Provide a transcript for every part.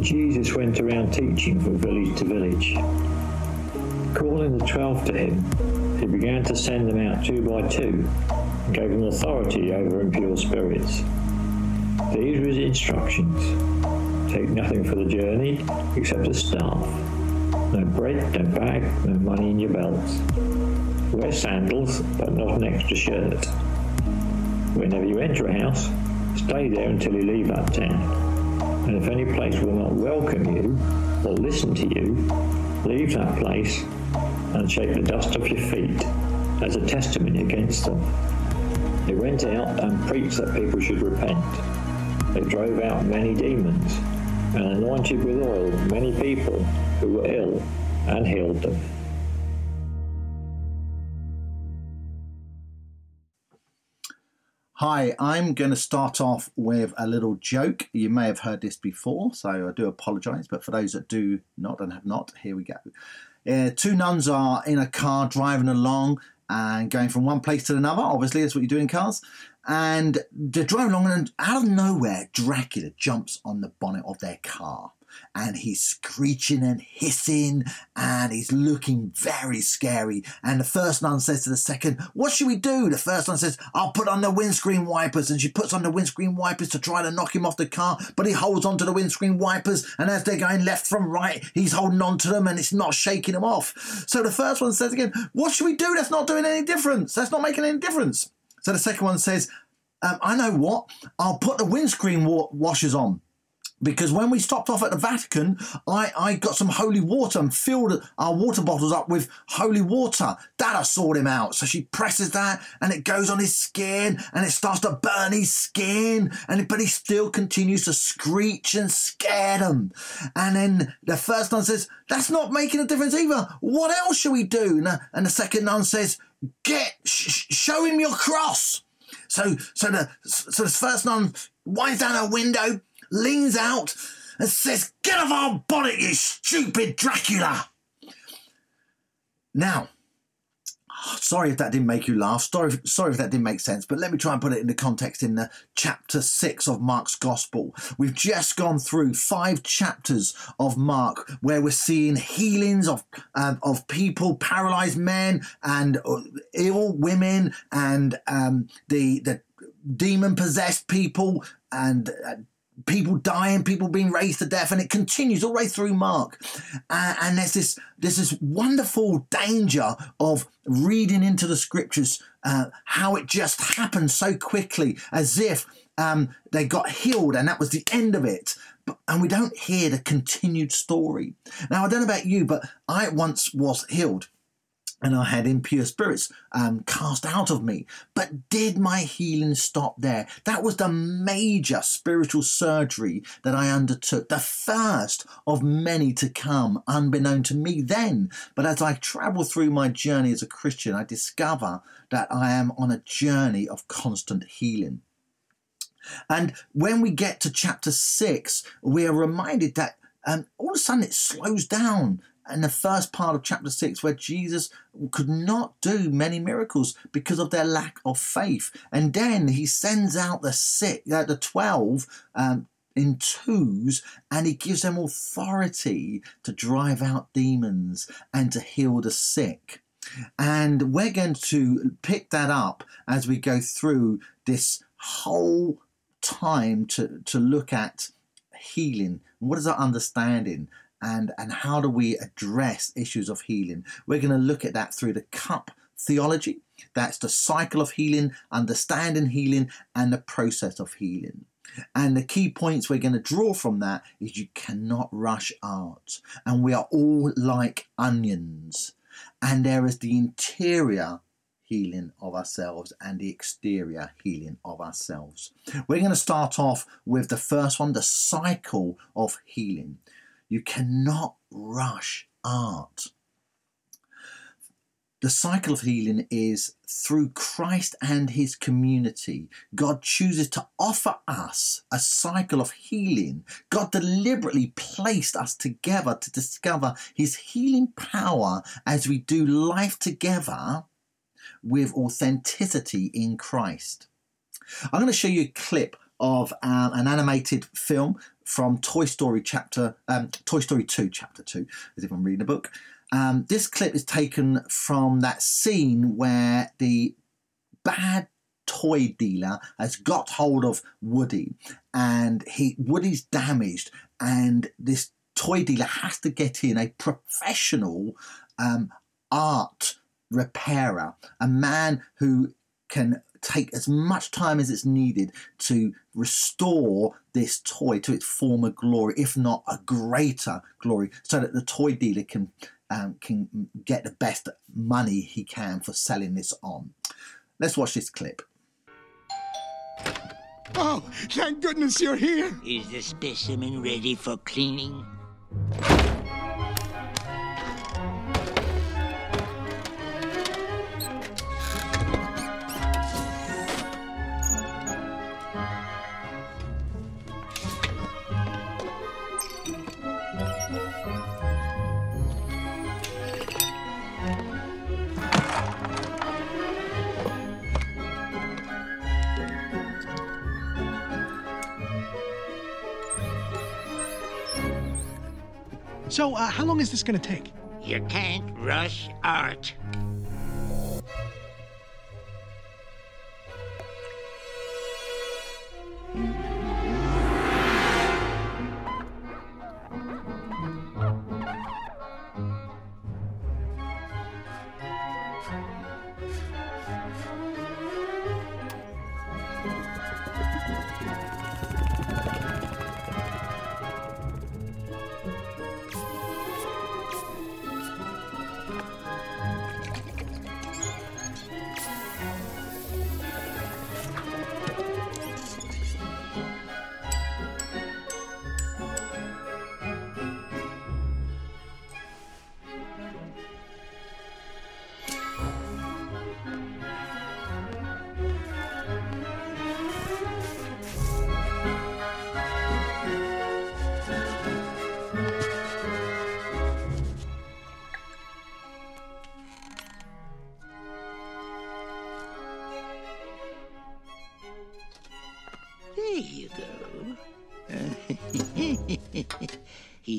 Jesus went around teaching from village to village. Calling the twelve to him, he began to send them out two by two and gave them authority over impure spirits. These were his instructions. Take nothing for the journey except a staff. No bread, no bag, no money in your belts. Wear sandals, but not an extra shirt. Whenever you enter a house, stay there until you leave that town. And if any place will not welcome you or listen to you, leave that place and shake the dust off your feet as a testimony against them. They went out and preached that people should repent. They drove out many demons and anointed with oil many people who were ill and healed them. Hi, I'm going to start off with a little joke. You may have heard this before, so I do apologise. But for those that do not and have not, here we go. Uh, two nuns are in a car driving along and going from one place to another. Obviously, that's what you do in cars. And they're driving along, and out of nowhere, Dracula jumps on the bonnet of their car and he's screeching and hissing and he's looking very scary. And the first nun says to the second, What should we do? The first nun says, I'll put on the windscreen wipers. And she puts on the windscreen wipers to try to knock him off the car, but he holds onto the windscreen wipers. And as they're going left from right, he's holding on to them and it's not shaking him off. So the first one says again, What should we do? That's not doing any difference. That's not making any difference. So the second one says, um, I know what, I'll put the windscreen wa- washers on because when we stopped off at the Vatican, I, I got some holy water and filled our water bottles up with holy water. That'll sort him out. So she presses that and it goes on his skin and it starts to burn his skin. And but he still continues to screech and scare them. And then the first nun says, That's not making a difference either. What else should we do? And the second nun says, Get sh- show him your cross. So so the so the first nun winds down her window leans out and says, Get off our bonnet, you stupid Dracula! Now, sorry if that didn't make you laugh. Sorry, sorry if that didn't make sense, but let me try and put it into context in the chapter six of Mark's Gospel. We've just gone through five chapters of Mark where we're seeing healings of um, of people, paralyzed men, and uh, ill women, and um, the the demon possessed people, and uh, people dying, people being raised to death, and it continues all the way through Mark. Uh, and there's this there's this wonderful danger of reading into the scriptures uh, how it just happened so quickly, as if um, they got healed and that was the end of it. And we don't hear the continued story. Now I don't know about you, but I once was healed and I had impure spirits um, cast out of me. But did my healing stop there? That was the major spiritual surgery that I undertook, the first of many to come, unbeknown to me then. But as I travel through my journey as a Christian, I discover that I am on a journey of constant healing. And when we get to chapter six, we are reminded that um, all of a sudden it slows down in the first part of chapter 6 where Jesus could not do many miracles because of their lack of faith. And then he sends out the six, uh, the 12 um, in twos and he gives them authority to drive out demons and to heal the sick. And we're going to pick that up as we go through this whole time to, to look at healing. What is our understanding? And and how do we address issues of healing? We're going to look at that through the cup theology. That's the cycle of healing understanding healing and the process of healing. And the key points we're going to draw from that is you cannot rush art and we are all like onions. And there is the interior healing of ourselves and the exterior healing of ourselves. We're going to start off with the first one the cycle of healing. You cannot rush art. The cycle of healing is through Christ and his community. God chooses to offer us a cycle of healing. God deliberately placed us together to discover his healing power as we do life together with authenticity in Christ. I'm going to show you a clip of um, an animated film from Toy Story chapter, um, Toy Story 2, chapter 2, as if I'm reading a book. Um, this clip is taken from that scene where the bad toy dealer has got hold of Woody and he Woody's damaged and this toy dealer has to get in a professional um, art repairer, a man who can take as much time as it's needed to restore this toy to its former glory, if not a greater glory, so that the toy dealer can um, can get the best money he can for selling this on. Let's watch this clip. Oh, thank goodness you're here. Is the specimen ready for cleaning? So, uh, how long is this going to take? You can't rush art.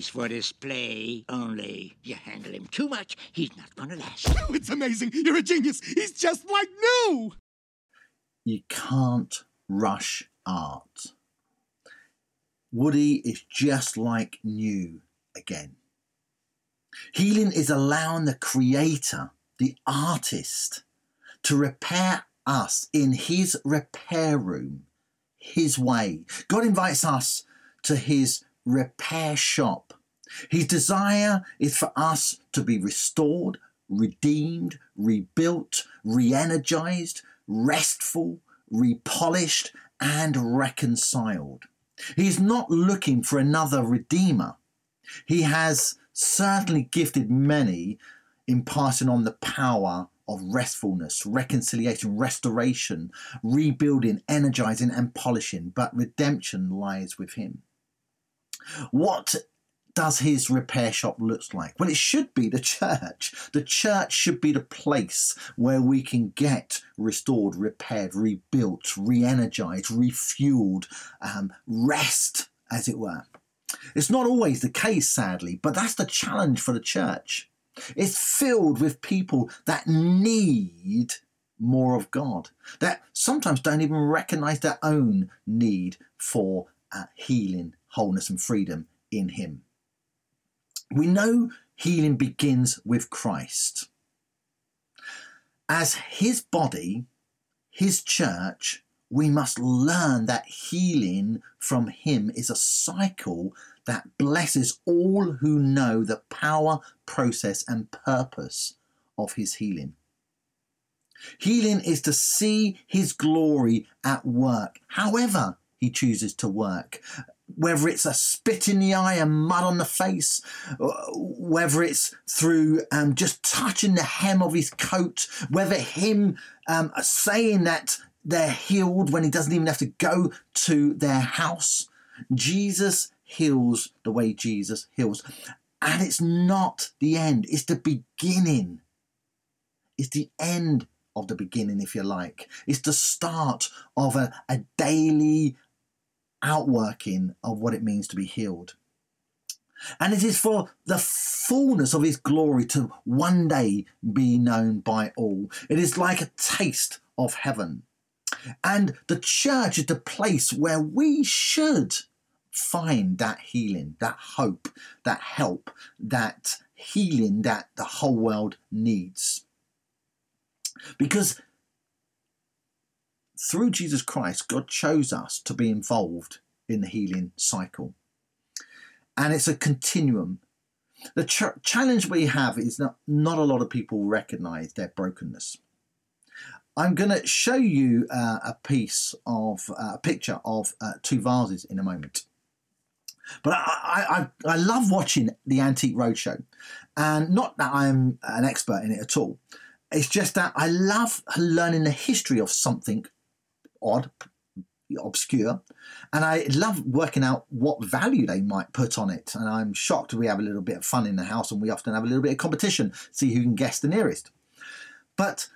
For display only. You handle him too much, he's not gonna last. Oh, it's amazing. You're a genius. He's just like new. You can't rush art. Woody is just like new again. Healing is allowing the creator, the artist, to repair us in his repair room, his way. God invites us to his repair shop. His desire is for us to be restored, redeemed, rebuilt, re energized, restful, repolished, and reconciled. He is not looking for another redeemer. He has certainly gifted many in passing on the power of restfulness, reconciliation, restoration, rebuilding, energizing, and polishing, but redemption lies with him. What does his repair shop look like? Well, it should be the church. The church should be the place where we can get restored, repaired, rebuilt, re energized, refueled, um, rest, as it were. It's not always the case, sadly, but that's the challenge for the church. It's filled with people that need more of God, that sometimes don't even recognize their own need for uh, healing, wholeness, and freedom in Him. We know healing begins with Christ. As His body, His church, we must learn that healing from Him is a cycle that blesses all who know the power, process, and purpose of His healing. Healing is to see His glory at work, however He chooses to work. Whether it's a spit in the eye and mud on the face, whether it's through um, just touching the hem of his coat, whether him um, saying that they're healed when he doesn't even have to go to their house. Jesus heals the way Jesus heals. And it's not the end, it's the beginning. It's the end of the beginning, if you like. It's the start of a, a daily outworking of what it means to be healed. And it is for the fullness of his glory to one day be known by all. It is like a taste of heaven. And the church is the place where we should find that healing, that hope, that help, that healing that the whole world needs. Because through Jesus Christ, God chose us to be involved in the healing cycle. And it's a continuum. The ch- challenge we have is that not a lot of people recognize their brokenness. I'm going to show you uh, a piece of uh, a picture of uh, two vases in a moment. But I, I, I love watching the Antique Roadshow, and not that I'm an expert in it at all. It's just that I love learning the history of something odd, obscure, and I love working out what value they might put on it. And I'm shocked we have a little bit of fun in the house, and we often have a little bit of competition, see who can guess the nearest. But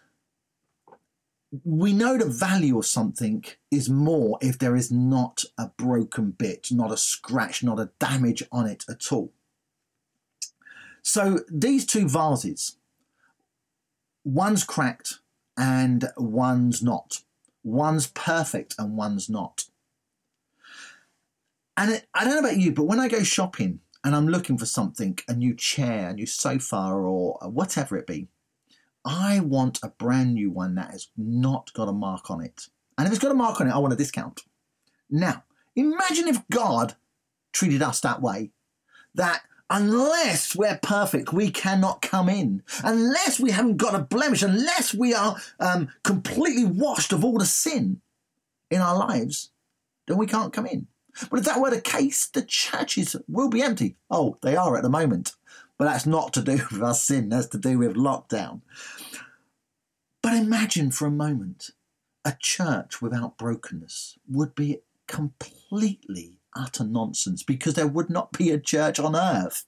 we know the value of something is more if there is not a broken bit, not a scratch, not a damage on it at all. So these two vases, one's cracked and one's not. One's perfect and one's not. And it, I don't know about you, but when I go shopping and I'm looking for something, a new chair, a new sofa, or whatever it be, I want a brand new one that has not got a mark on it. And if it's got a mark on it, I want a discount. Now, imagine if God treated us that way. That unless we're perfect, we cannot come in. Unless we haven't got a blemish, unless we are um, completely washed of all the sin in our lives, then we can't come in. But if that were the case, the churches will be empty. Oh, they are at the moment. But that's not to do with our sin, that's to do with lockdown. But imagine for a moment a church without brokenness would be completely utter nonsense because there would not be a church on earth.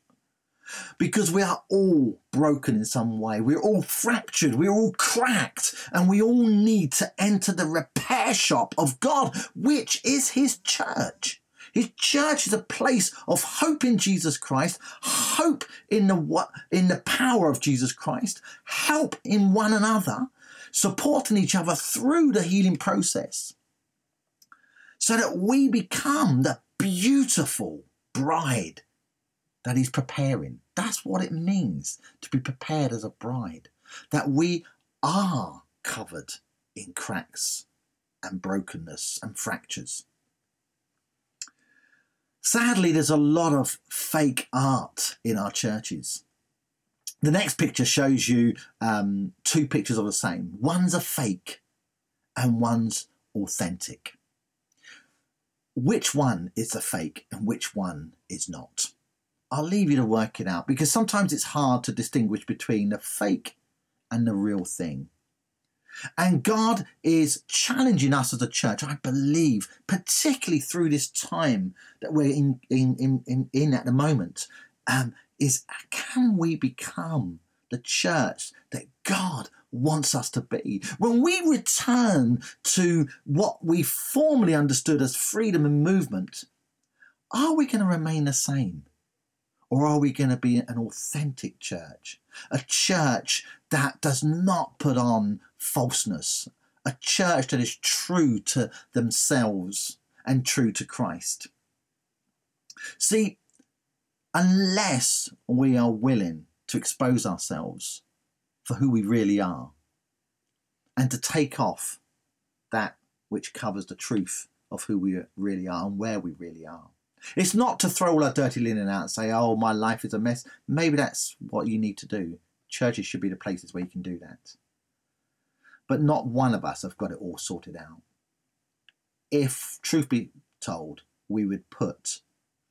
Because we are all broken in some way. We're all fractured. We're all cracked. And we all need to enter the repair shop of God, which is His church. His church is a place of hope in Jesus Christ, hope in the in the power of Jesus Christ, help in one another, supporting each other through the healing process, so that we become the beautiful bride that he's preparing. That's what it means to be prepared as a bride, that we are covered in cracks and brokenness and fractures. Sadly, there's a lot of fake art in our churches. The next picture shows you um, two pictures of the same. One's a fake and one's authentic. Which one is a fake and which one is not? I'll leave you to work it out because sometimes it's hard to distinguish between the fake and the real thing. And God is challenging us as a church, I believe, particularly through this time that we're in, in, in, in, in at the moment, um, is can we become the church that God wants us to be? When we return to what we formerly understood as freedom and movement, are we going to remain the same? Or are we going to be an authentic church? A church that does not put on falseness, a church that is true to themselves and true to Christ. See, unless we are willing to expose ourselves for who we really are and to take off that which covers the truth of who we really are and where we really are. It's not to throw all our dirty linen out and say, oh, my life is a mess. Maybe that's what you need to do. Churches should be the places where you can do that. But not one of us have got it all sorted out. If, truth be told, we would put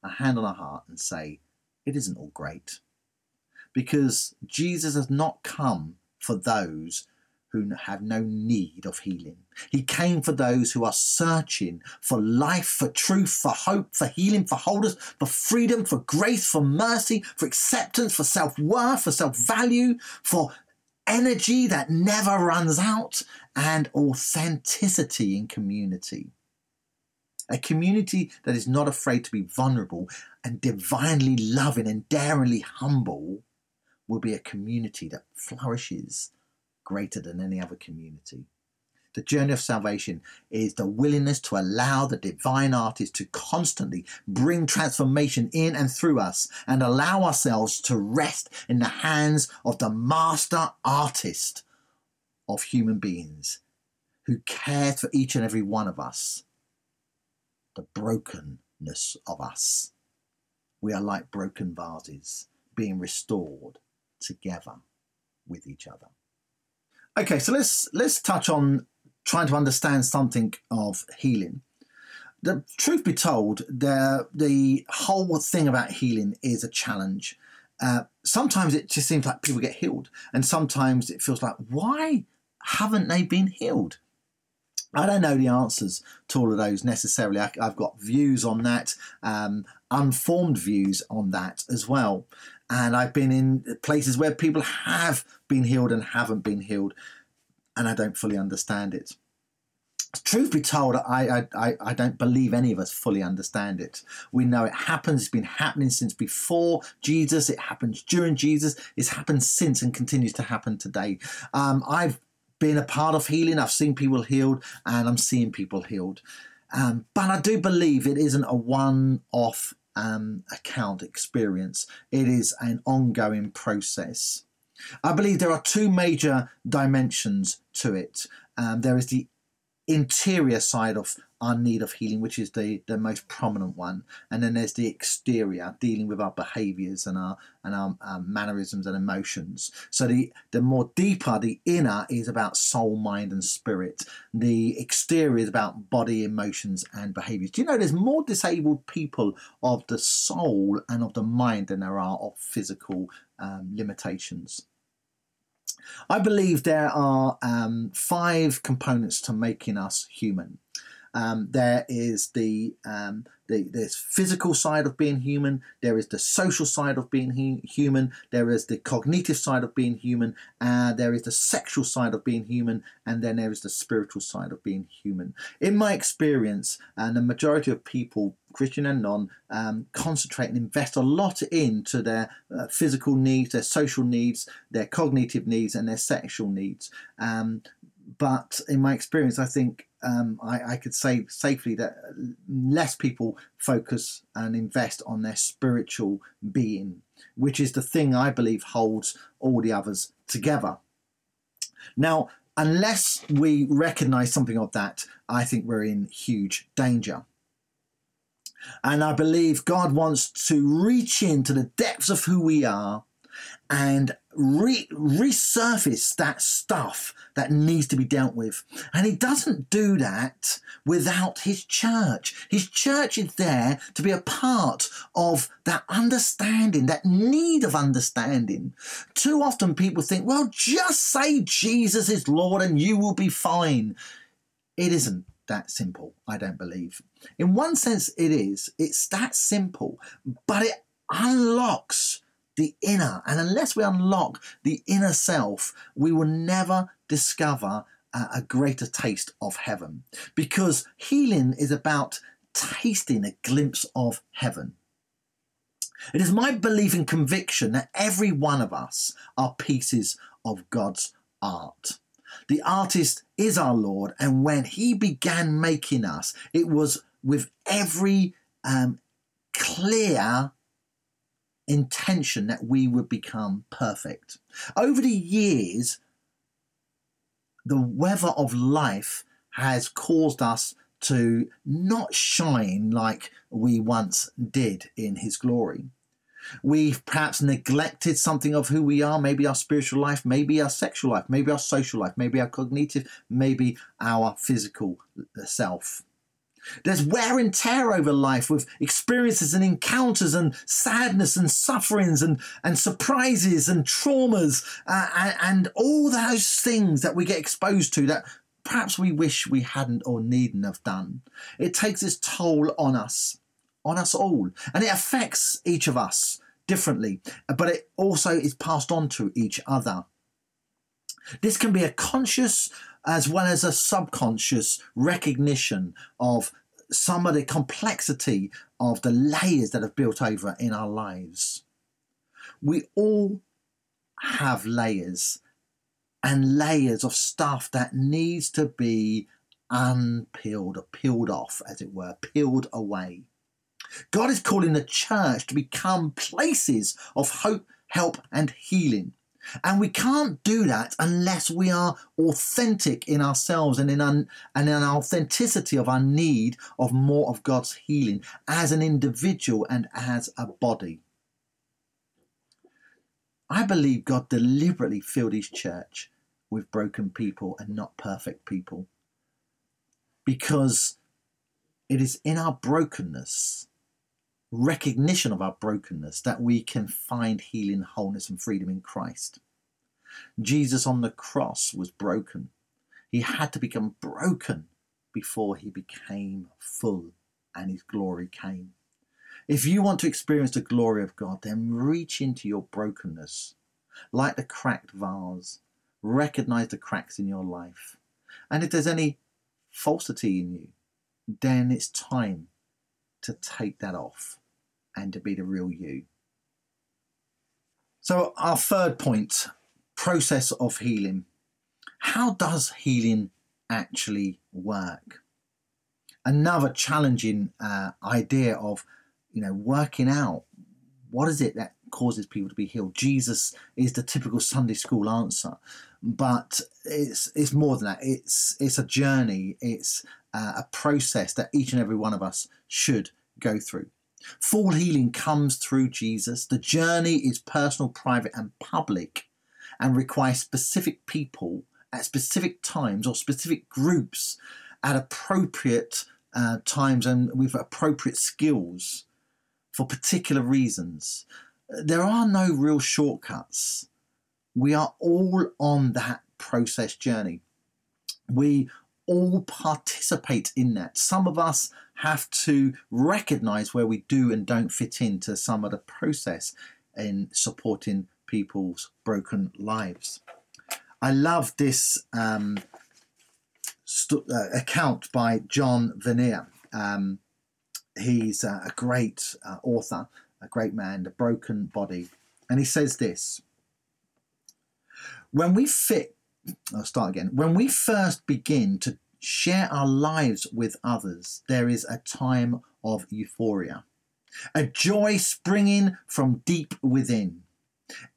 a hand on our heart and say, it isn't all great. Because Jesus has not come for those who have no need of healing. He came for those who are searching for life, for truth, for hope, for healing, for wholeness, for freedom, for grace, for mercy, for acceptance, for self worth, for self value, for energy that never runs out, and authenticity in community. A community that is not afraid to be vulnerable and divinely loving and daringly humble will be a community that flourishes greater than any other community. The journey of salvation is the willingness to allow the divine artist to constantly bring transformation in and through us and allow ourselves to rest in the hands of the master artist of human beings who cares for each and every one of us, the brokenness of us. We are like broken vases being restored together with each other. Okay, so let's let's touch on trying to understand something of healing. The truth be told, the the whole thing about healing is a challenge. Uh, sometimes it just seems like people get healed, and sometimes it feels like why haven't they been healed? I don't know the answers to all of those necessarily. I, have got views on that, um, unformed views on that as well. And I've been in places where people have been healed and haven't been healed and I don't fully understand it. Truth be told, I, I, I don't believe any of us fully understand it. We know it happens, it's been happening since before Jesus, it happens during Jesus, it's happened since and continues to happen today. Um, I've been a part of healing, I've seen people healed, and I'm seeing people healed. Um, but I do believe it isn't a one off um, account experience, it is an ongoing process. I believe there are two major dimensions to it. Um, there is the interior side of our need of healing, which is the, the most prominent one, and then there's the exterior, dealing with our behaviours and our and our, our, mannerisms and emotions. So the the more deeper, the inner is about soul, mind, and spirit. The exterior is about body, emotions, and behaviours. Do you know there's more disabled people of the soul and of the mind than there are of physical um, limitations? I believe there are um, five components to making us human. Um, there is the, um, the there's physical side of being human. There is the social side of being he- human. There is the cognitive side of being human. Uh, there is the sexual side of being human, and then there is the spiritual side of being human. In my experience, and the majority of people, Christian and non, um, concentrate and invest a lot into their uh, physical needs, their social needs, their cognitive needs, and their sexual needs. Um, but in my experience, I think um, I, I, could say safely that less people focus and invest on their spiritual being, which is the thing I believe holds all the others together. Now, unless we recognize something of that, I think we're in huge danger. And I believe God wants to reach into the depths of who we are and re- resurface that stuff that needs to be dealt with. And he doesn't do that without his church. His church is there to be a part of that understanding, that need of understanding. Too often people think, well, just say Jesus is Lord and you will be fine. It isn't that simple, I don't believe. In one sense, it is. It's that simple, but it unlocks the inner. And unless we unlock the inner self, we will never discover a, greater taste of heaven. Because healing is about tasting a glimpse of heaven. It is my belief and conviction that every one of us are pieces of God's art. The artist is our Lord, and when He began making us, it was with every um, clear intention that we would become perfect. Over the years, the weather of life has caused us to not shine like we once did in His glory. We've perhaps neglected something of who we are, maybe our spiritual life, maybe our sexual life, maybe our social life, maybe our cognitive, maybe our physical uh, self. There's wear and tear over life with experiences and encounters and sadness and sufferings and, and surprises and traumas uh, and, and all those things that we get exposed to that perhaps we wish we hadn't or needn't have done. It takes its toll on us, on us all, and it affects each of us differently, but it also is passed on to each other. This can be a conscious as well as a subconscious recognition of some of the complexity of the layers that have built over in our lives. We all have layers and layers of stuff that needs to be unpeeled or peeled off, as it were, peeled away. God is calling the church to become places of hope, help, and healing. And we can't do that unless we are authentic in ourselves and in, un, and authenticity of our need of more of God's healing as an individual and as a body. I believe God deliberately filled his church with broken people and not perfect people because it is in our brokenness recognition of our brokenness that we can find healing, wholeness, and freedom in Christ. Jesus on the cross was broken. He had to become broken before he became full and his glory came. If you want to experience the glory of God, then reach into your brokenness. Like the cracked vase, recognize the cracks in your life. And if there's any falsity in you, then it's time to take that off and to be the real you. So, our third point process of healing. How does healing actually work? Another challenging uh, idea of, you know, working out what is it that causes people to be healed. Jesus is the typical Sunday school answer, but it's it's more than that. It's it's a journey. It's uh, a process that each and every one of us should go through. Full healing comes through Jesus. The journey is personal, private, and public, and requires specific people at specific times or specific groups at appropriate uh, times and with appropriate skills for particular reasons. There are no real shortcuts. We are all on that process journey. We all participate in that. Some of us have to recognize where we do and don't fit into some of the process in supporting people's broken lives. I love this um, st- uh, account by John Vanier. Um, he's uh, a great uh, author, a great man, The Broken Body. And he says this When we fit I'll start again. When we first begin to share our lives with others, there is a time of euphoria, a joy springing from deep within.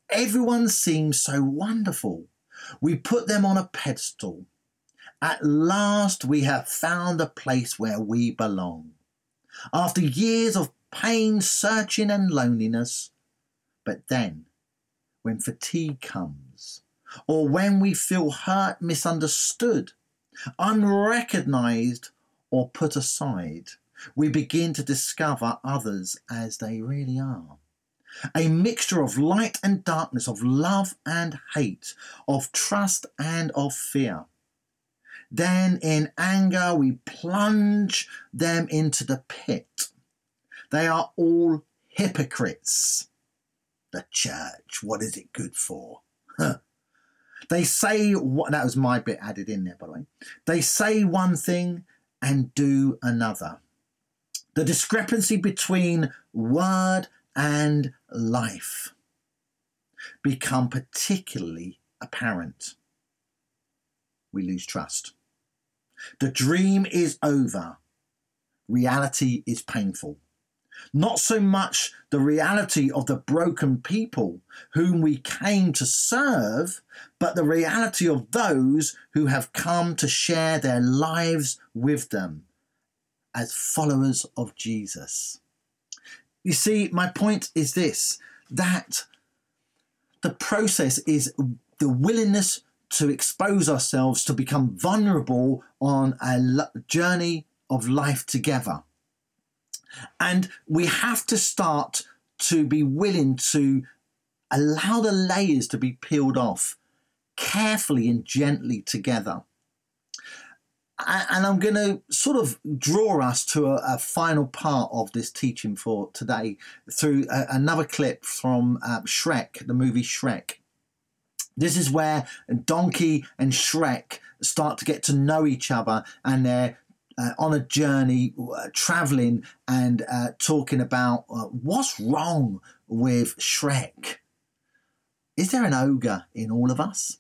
Everyone seems so wonderful. We put them on a pedestal. At last, we have found a place where we belong. After years of pain, searching, and loneliness, but then, when fatigue comes, or when we feel hurt, misunderstood, unrecognized, or put aside, we begin to discover others as they really are. A mixture of light and darkness, of love and hate, of trust and of fear. Then, in anger, we plunge them into the pit. They are all hypocrites. The church, what is it good for? Huh. They say what that was my bit added in there, by the way. They say one thing and do another. The discrepancy between word and life become particularly apparent. We lose trust. The dream is over. Reality is painful. Not so much the reality of the broken people whom we came to serve, but the reality of those who have come to share their lives with them as followers of Jesus. You see, my point is this that the process is the willingness to expose ourselves to become vulnerable on a journey of life together. And we have to start to be willing to allow the layers to be peeled off carefully and gently together. And I'm going to sort of draw us to a, a final part of this teaching for today through a, another clip from uh, Shrek, the movie Shrek. This is where Donkey and Shrek start to get to know each other and they're uh, on a journey, uh, traveling and uh, talking about uh, what's wrong with Shrek. Is there an ogre in all of us?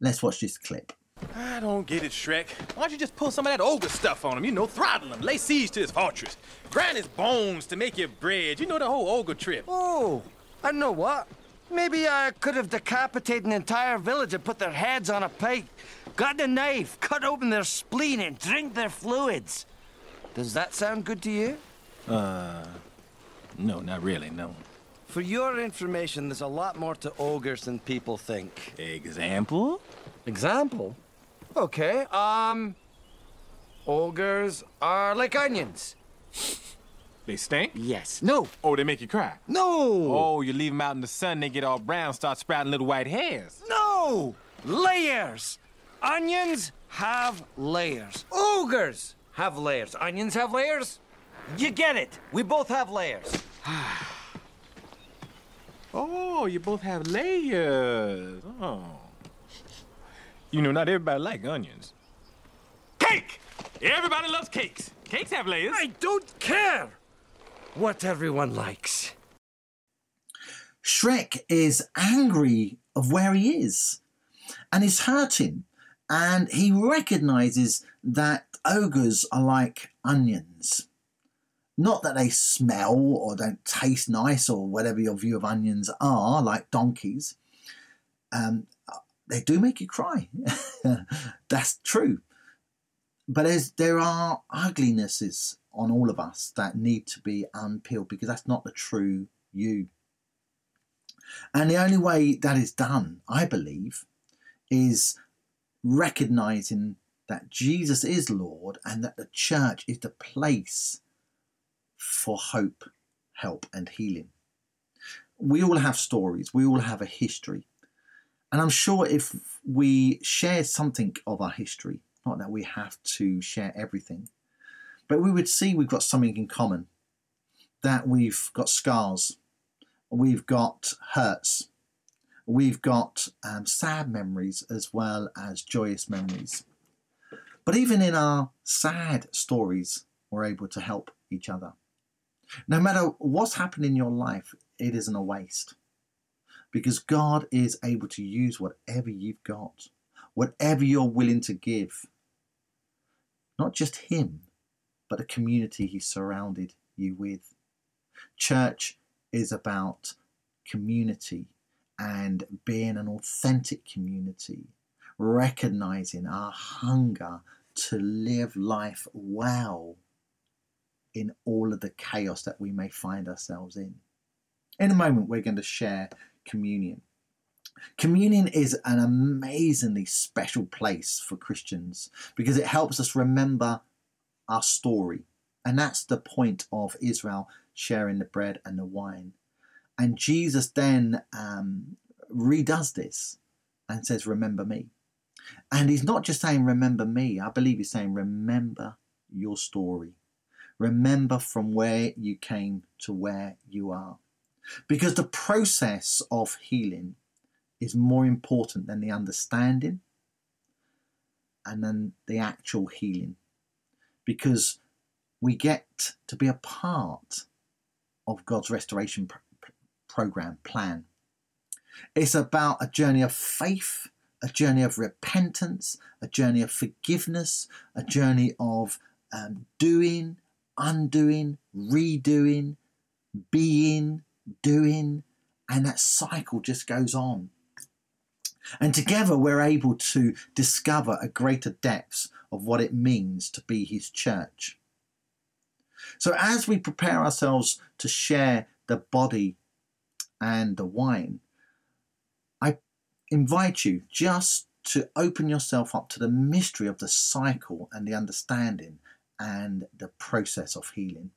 Let's watch this clip. I don't get it, Shrek. Why don't you just pull some of that ogre stuff on him? You know, throttle him, lay siege to his fortress, grind his bones to make your bread. You know the whole ogre trip. Oh, I know what. Maybe I could have decapitated an entire village and put their heads on a pike, got a knife, cut open their spleen, and drink their fluids. Does that sound good to you? Uh, no, not really, no. For your information, there's a lot more to ogres than people think. Example? Example? Okay, um. Ogres are like onions. They stink? Yes. No. Oh, they make you cry? No. Oh, you leave them out in the sun, they get all brown, start sprouting little white hairs. No. Layers. Onions have layers. Ogres have layers. Onions have layers. You get it. We both have layers. Oh, you both have layers. Oh. You know, not everybody like onions. Cake! Everybody loves cakes. Cakes have layers. I don't care what everyone likes. Shrek is angry of where he is and is hurting. And he recognizes that ogres are like onions. Not that they smell or don't taste nice or whatever your view of onions are, like donkeys. Um, they do make you cry. That's true. But there are uglinesses on all of us that need to be unpeeled because that's not the true you. And the only way that is done, I believe, is recognizing that Jesus is Lord and that the church is the place for hope, help, and healing. We all have stories, we all have a history. And I'm sure if we share something of our history, not that we have to share everything, but we would see we've got something in common that we've got scars, we've got hurts, we've got um, sad memories as well as joyous memories. But even in our sad stories, we're able to help each other. No matter what's happened in your life, it isn't a waste because God is able to use whatever you've got, whatever you're willing to give. Not just Him, but a community He's surrounded you with. Church is about community and being an authentic community, recognizing our hunger to live life well in all of the chaos that we may find ourselves in. In a moment, we're going to share communion. Communion is an amazingly special place for Christians because it helps us remember our story. And that's the point of Israel sharing the bread and the wine. And Jesus then um, redoes this and says, Remember me. And he's not just saying, Remember me. I believe he's saying, Remember your story. Remember from where you came to where you are. Because the process of healing is more important than the understanding and then the actual healing. Because we get to be a part of God's restoration program plan. It's about a journey of faith, a journey of repentance, a journey of forgiveness, a journey of um, doing, undoing, redoing, being, doing, and that cycle just goes on. And together we're able to discover a greater depths of what it means to be his church. So as we prepare ourselves to share the body and the wine, I invite you just to open yourself up to the mystery of the cycle and the understanding and the process of healing.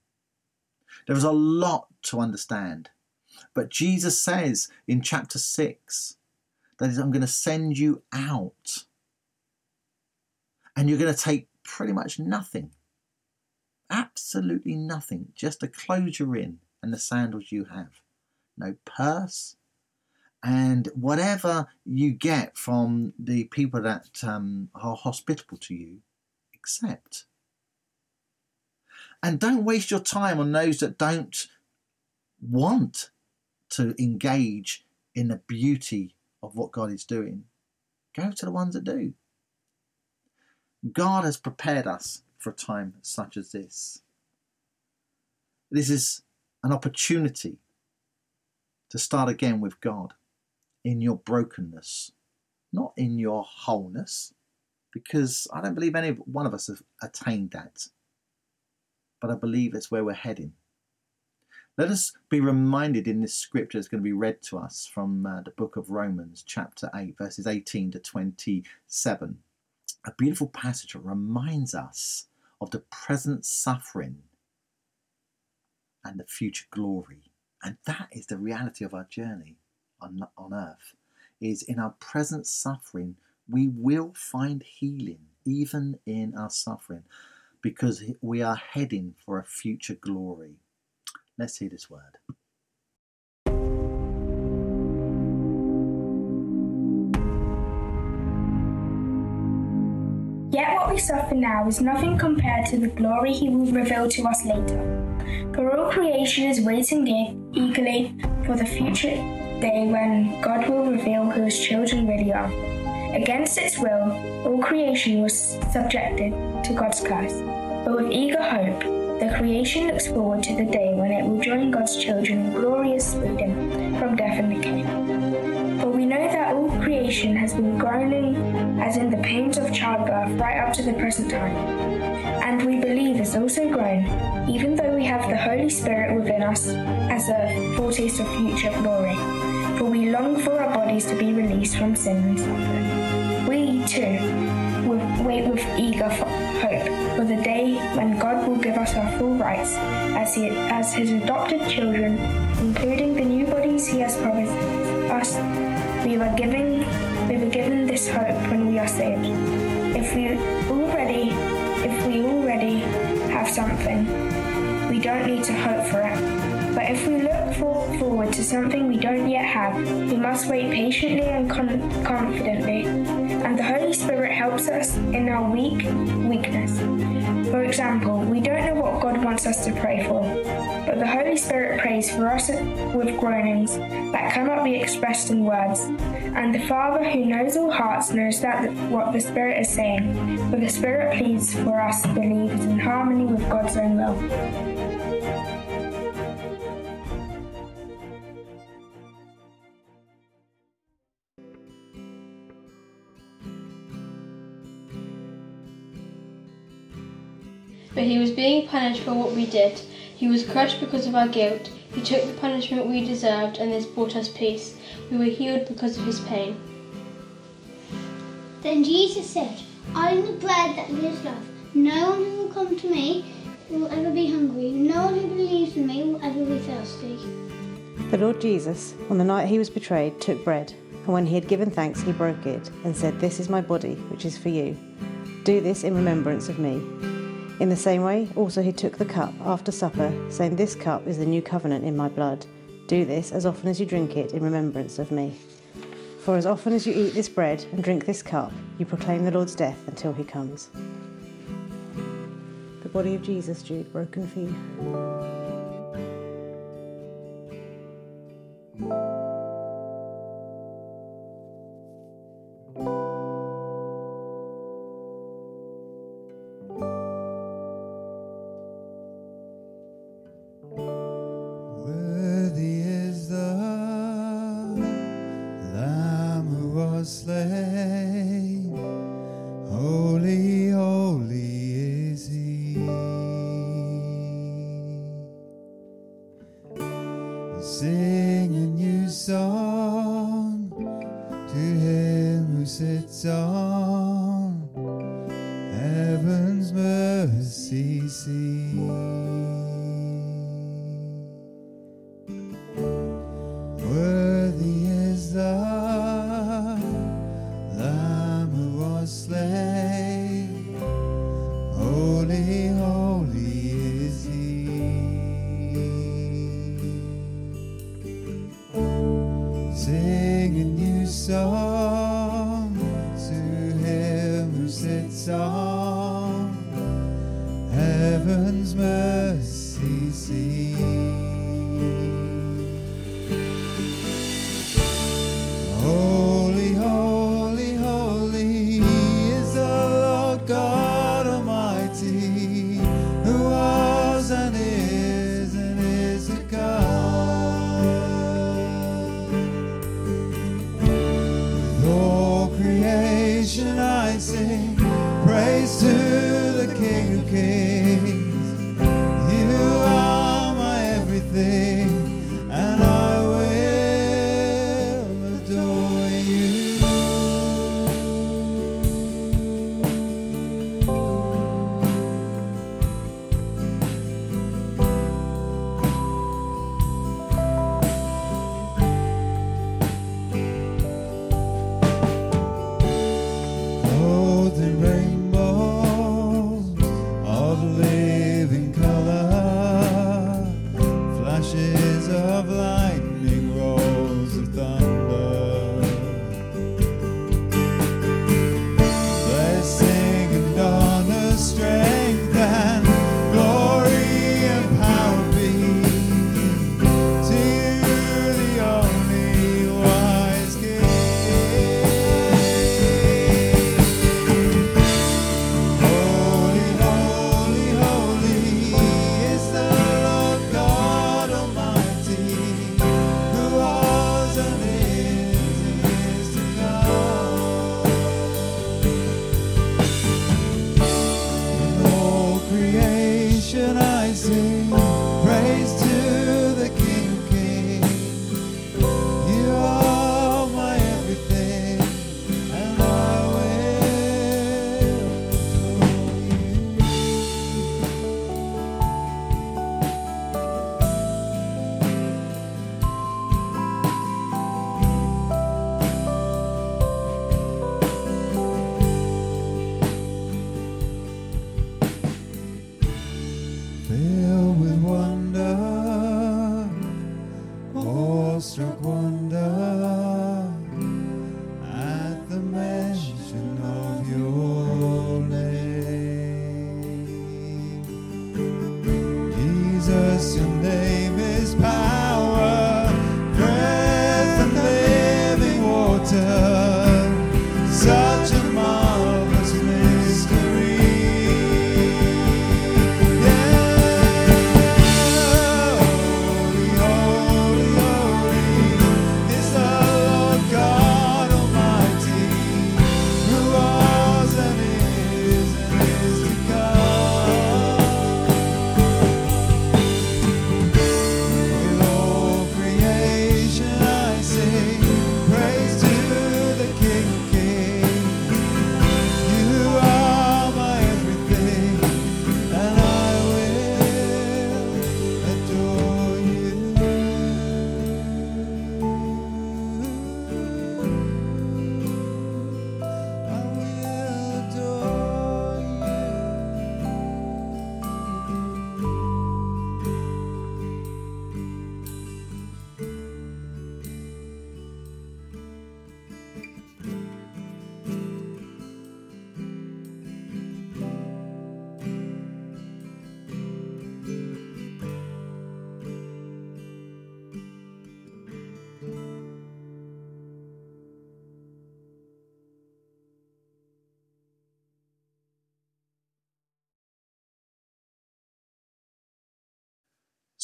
There is a lot to understand, but Jesus says in chapter 6 that I'm going to send you out and you're going to take pretty much nothing. Absolutely nothing. Just the clothes you're in and the sandals you have. No purse. And whatever you get from the people that um, are hospitable to you, accept And don't waste your time on those that don't want to engage in the beauty of what God is doing. Go to the ones that do. God has prepared us for a time such as this. This is an opportunity to start again with God in your brokenness, not in your wholeness, because I don't believe any one of us have attained that. But I believe it's where we're heading. Let us be reminded in this scripture that's going to be read to us from uh, the book of Romans, chapter 8, verses 18 to 27. A beautiful passage that reminds us of the present suffering and the future glory. And that is the reality of our journey on, on earth. Is in our present suffering, we will find healing, even in our suffering, because we are heading for a future glory. Let's hear this word. Yet what we suffer now is nothing compared to the glory he will reveal to us later. For all creation is waiting eagerly for the future day when God will reveal who his children really are. Against its will, all creation was subjected to God's curse. But with eager hope, the creation looks forward to the day when it will join God's children in glorious freedom from death and decay. For we know that all creation has been groaning as in the pains of childbirth right up to the present time. And we believe is also groan, even though we have the Holy Spirit within us as a foretaste of future glory. For we long for our bodies to be released from sin and suffering. We, too, wait with eager hope for the day when God will give us our full rights as, he, as His adopted children, including the new bodies He has promised us we were given we were given this hope when we are saved. If we already something, we don't need to hope for it. But if we look for, forward to something we don't yet have, we must wait patiently and con- confidently. And the Holy Spirit helps us in our weak weakness. For example, we don't know what God wants us to pray for, but the Holy Spirit prays for us with groanings that cannot be expressed in words. And the Father who knows all hearts knows that what the Spirit is saying, for the Spirit pleads for us believers in harmony with God's own will. But he was being punished for what we did. He was crushed because of our guilt. He took the punishment we deserved, and this brought us peace. We were healed because of his pain. Then Jesus said, I am the bread that gives life. No one who will come to me will ever be hungry. No one who believes in me will ever be thirsty. The Lord Jesus, on the night he was betrayed, took bread, and when he had given thanks, he broke it and said, This is my body, which is for you. Do this in remembrance of me. In the same way, also he took the cup after supper, saying, This cup is the new covenant in my blood. Do this as often as you drink it in remembrance of me. For as often as you eat this bread and drink this cup, you proclaim the Lord's death until he comes. The body of Jesus, Jude, broken for you.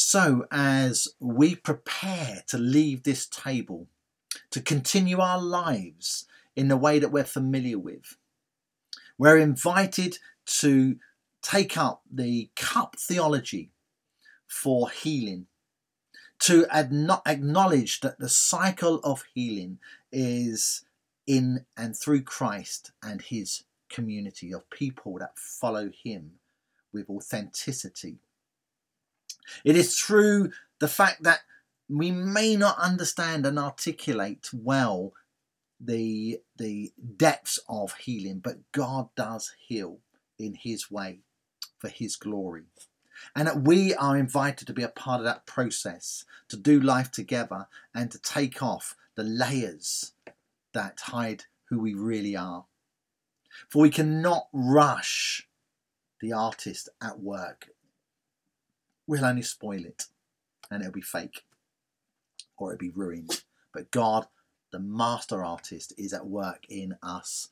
So, as we prepare to leave this table, to continue our lives in the way that we're familiar with, we're invited to take up the cup theology for healing, to acknowledge that the cycle of healing is in and through Christ and his community of people that follow him with authenticity. It is through the fact that we may not understand and articulate well the the depths of healing, but God does heal in His way for His glory, and that we are invited to be a part of that process, to do life together, and to take off the layers that hide who we really are. For we cannot rush the artist at work we'll only spoil it and it'll be fake or it'll be ruined. But God, the master artist, is at work in us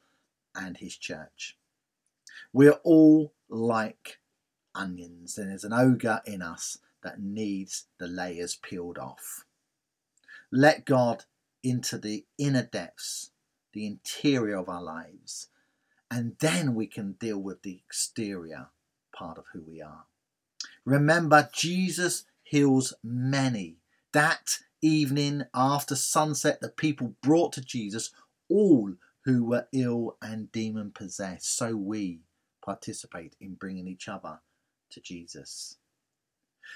and his church. We're all like onions, and there's an ogre in us that needs the layers peeled off. Let God into the inner depths, the interior of our lives, and then we can deal with the exterior part of who we are. Remember, Jesus heals many. That evening after sunset, the people brought to Jesus all who were ill and demon possessed. So we participate in bringing each other to Jesus.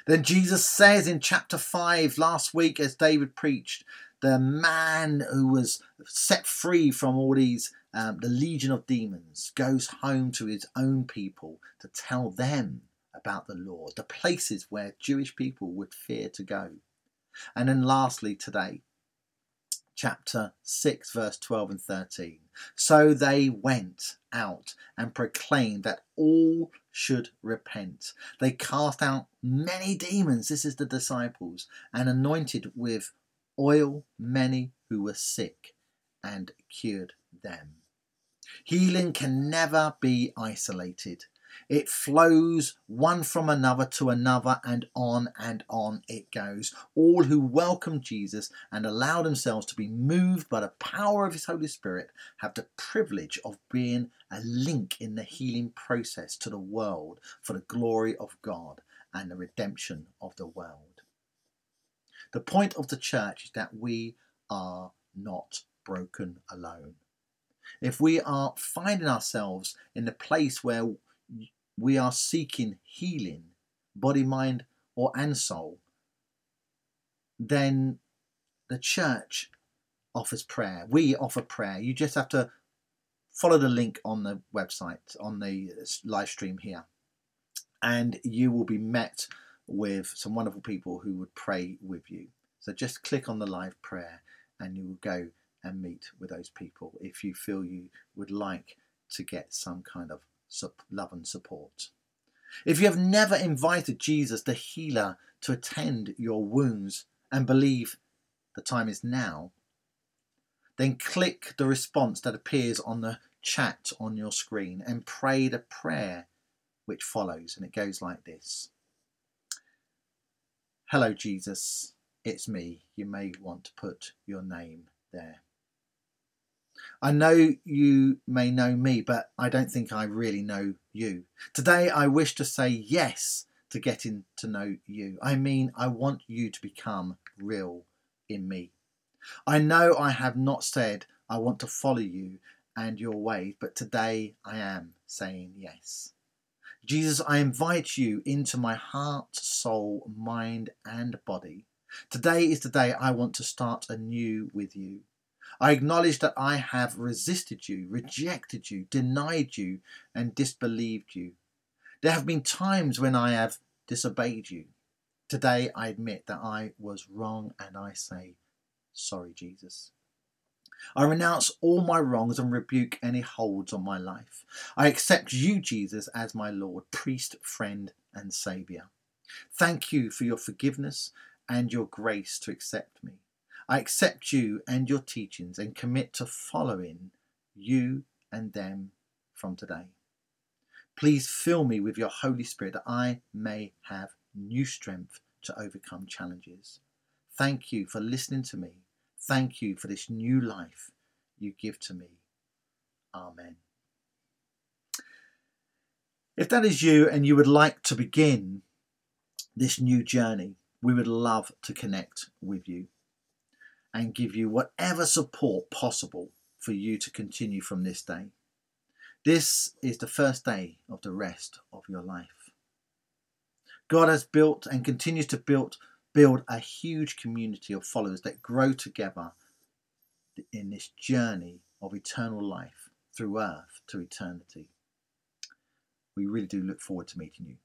Then Jesus says in chapter 5 last week, as David preached, the man who was set free from all these, um, the legion of demons, goes home to his own people to tell them about the law, the places where Jewish people would fear to go. And then lastly, today, chapter 6, verse 12 and 13. So they went out and proclaimed that all should repent. They cast out many demons, this is the disciples, and anointed with oil many who were sick and cured them. Healing can never be isolated. It flows one from another to another, and on and on it goes. All who welcome Jesus and allow themselves to be moved by the power of His Holy Spirit have the privilege of being a link in the healing process to the world for the glory of God and the redemption of the world. The point of the church is that we are not broken alone. If we are finding ourselves in the place where we are seeking healing, body, mind, or and soul, then the church offers prayer. We offer prayer. You just have to follow the link on the website, on the uh, live stream here, and you will be met with some wonderful people who would pray with you. So just click on the live prayer and you will go and meet with those people if you feel you would like to get some kind of love and support. If you have never invited Jesus, the healer, to attend your wounds and believe the time is now, then click the response that appears on the chat on your screen and pray the prayer which follows. And it goes like this Hello, Jesus, it's me. You may want to put your name there. I know you may know me, but I don't think I really know you. Today, I wish to say yes to getting to know you. I mean, I want you to become real in me. I know I have not said I want to follow you and your ways, but today I am saying yes. Jesus, I invite you into my heart, soul, mind, and body. Today is the day I want to start anew with you. I acknowledge that I have resisted you, rejected you, denied you, and disbelieved you. There have been times when I have disobeyed you. Today I admit that I was wrong and I say, Sorry, Jesus. I renounce all my wrongs and rebuke any holds on my life. I accept you, Jesus, as my Lord, priest, friend, and Saviour. Thank you for your forgiveness and your grace to accept me. I accept you and your teachings and commit to following you and them from today. Please fill me with your Holy Spirit that I may have new strength to overcome challenges. Thank you for listening to me. Thank you for this new life you give to me. Amen. If that is you and you would like to begin this new journey, we would love to connect with you and give you whatever support possible for you to continue from this day. This is the first day of the rest of your life. God has built and continues to build, build a huge community of followers that grow together in this journey of eternal life through earth to eternity. We really do look forward to meeting you.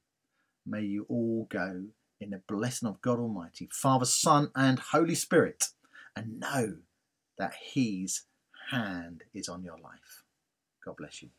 May you all go in the blessing of God Almighty, Father, Son, and Holy Spirit and know that His hand is on your life. God bless you.